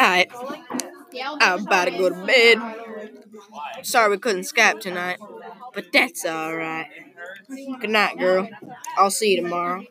Alright. I'm about to go to bed. Sorry we couldn't Skype tonight, but that's alright. Good night, girl. I'll see you tomorrow.